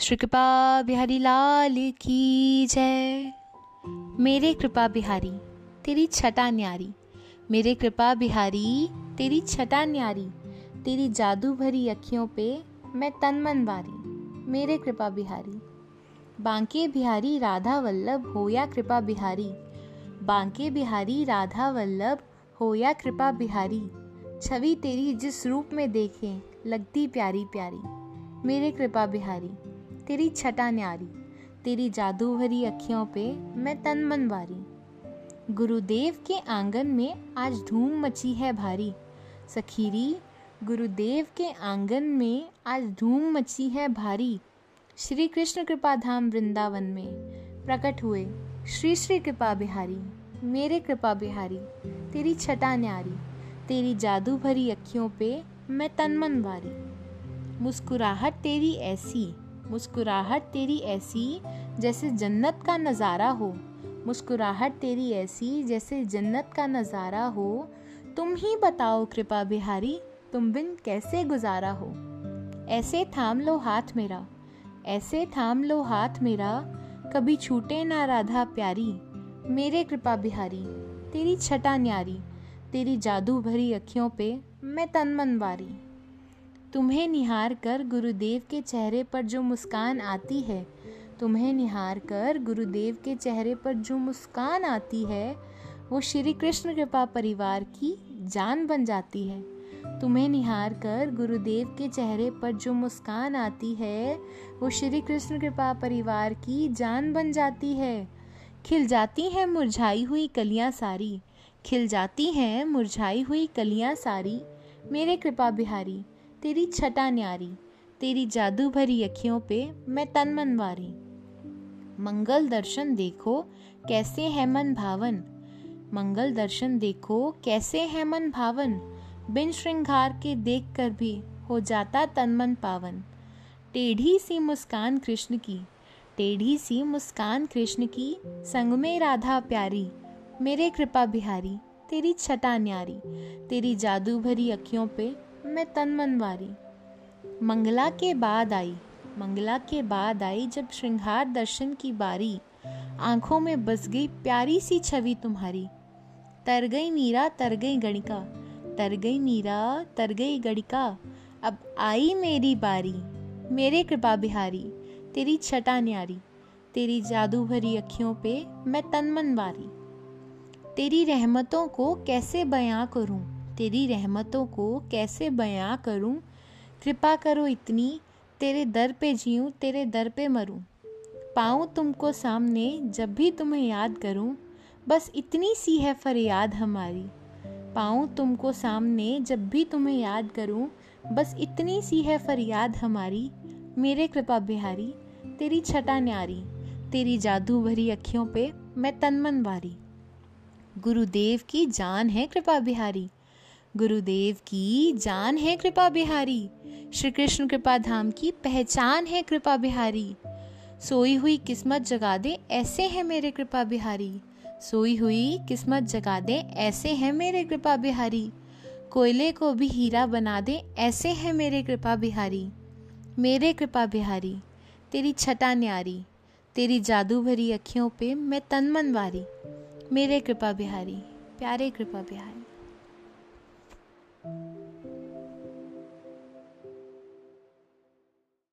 श्री कृपा बिहारी लाल की जय। मेरे कृपा बिहारी, तेरी छटा न्यारी। मेरे कृपा बिहारी, तेरी छटा न्यारी। तेरी जादू भरी अखियों पे मैं तन मन वारी। मेरे कृपा बिहारी। बांके बिहारी राधा वल्लभ हो या कृपा बिहारी। बांके बिहारी राधा वल्लभ हो या कृपा बिहारी। छवि तेरी जिस रूप में देखें, लगती प्यारी प्यारी। मेरे कृपा बिहारी। तेरी छटा न्यारी, तेरी जादू भरी अखियों पे मैं तन मन बारी गुरुदेव के आँगन में आज धूम मची है भारी। सखीरी, गुरुदेव के आँगन में आज धूम मची है भारी। श्री कृष्ण कृपा धाम वृंदावन में प्रकट हुए श्री श्री कृपा बिहारी, मेरे कृपा बिहारी, तेरी छटा न्यारी, तेरी जादू भरी अखियों पे मैं तन मन वारी मुस्कुराहट तेरी ऐसी मुस्कुराहट तेरी ऐसी जैसे जन्नत का नज़ारा हो। मुस्कुराहट तेरी ऐसी जैसे जन्नत का नज़ारा हो। तुम ही बताओ कृपा बिहारी, तुम बिन कैसे गुजारा हो। ऐसे थाम लो हाथ मेरा, ऐसे थाम लो हाथ मेरा, कभी छूटे ना राधा प्यारी। मेरे कृपा बिहारी, तेरी छटा न्यारी, तेरी जादू भरी अखियों पे मैं तन मनवारी। तुम्हें निहार कर गुरुदेव के चेहरे पर जो मुस्कान आती है, तुम्हें निहार कर गुरुदेव के चेहरे पर जो मुस्कान आती है, वो श्री कृष्ण कृपा परिवार की जान बन जाती है। तुम्हें निहार कर गुरुदेव के चेहरे पर जो मुस्कान आती है, वो श्री कृष्ण कृपा परिवार की जान बन जाती है। खिल जाती हैं मुरझाई हुई कलियाँ सारी। खिल जाती हैं मुरझाई हुई कलियाँ सारी। मेरे कृपा बिहारी तेरी छटा न्यारी, तेरी जादू भरी अखियों पे मैं तन मन वारी। मंगल दर्शन देखो, कैसे है मन भावन। मंगल दर्शन देखो, कैसे है मन भावन। बिन श्रृंगार के देख कर भी हो जाता तन मन पावन। टेढ़ी सी मुस्कान कृष्ण की, टेढ़ी सी मुस्कान कृष्ण की संग में राधा प्यारी, मेरे कृपा बिहारी, तेरी छटा न्यारी, तेरी जादू भरी अखियों पे मैं तन मन वारी। मंगला के बाद आई। मंगला के बाद आई जब श्रृंगार दर्शन की बारी। आँखों में बस गई प्यारी सी छवि तुम्हारी। तर गई मीरा, तर गई गणिका। तर गई मीरा, तर गई गणिका। अब आई मेरी बारी। मेरे कृपा बिहारी। तेरी छटा न्यारी। तेरी जादू भरी अखियों पे मैं तन मन वारी। तेरी रहमतों को कैसे बयां करूँ? तेरी रहमतों को कैसे बयां करूँ? कृपा करो इतनी, तेरे दर पे जीऊँ, तेरे दर पे मरूं। पाऊँ तुमको सामने जब भी तुम्हें याद करूँ। बस इतनी सी है फरियाद हमारी। पाऊँ तुमको सामने जब भी तुम्हें याद करूँ। बस इतनी सी है फरियाद हमारी। मेरे कृपा बिहारी, तेरी छटा न्यारी, तेरी जादू भरी अखियों पे मैं तनमन बारी गुरुदेव की जान है कृपा बिहारी। गुरुदेव की जान है कृपा बिहारी। श्री कृष्ण कृपा धाम की पहचान है कृपा बिहारी। सोई हुई किस्मत जगा दे, ऐसे है मेरे कृपा बिहारी। सोई हुई किस्मत जगा दे, ऐसे है मेरे कृपा बिहारी। कोयले को भी हीरा बना दे, ऐसे है मेरे कृपा बिहारी। मेरे कृपा बिहारी, तेरी छटा न्यारी, तेरी जादू भरी अखियों पे मैं तन मन वारी मेरे कृपा बिहारी, प्यारे कृपा बिहारी।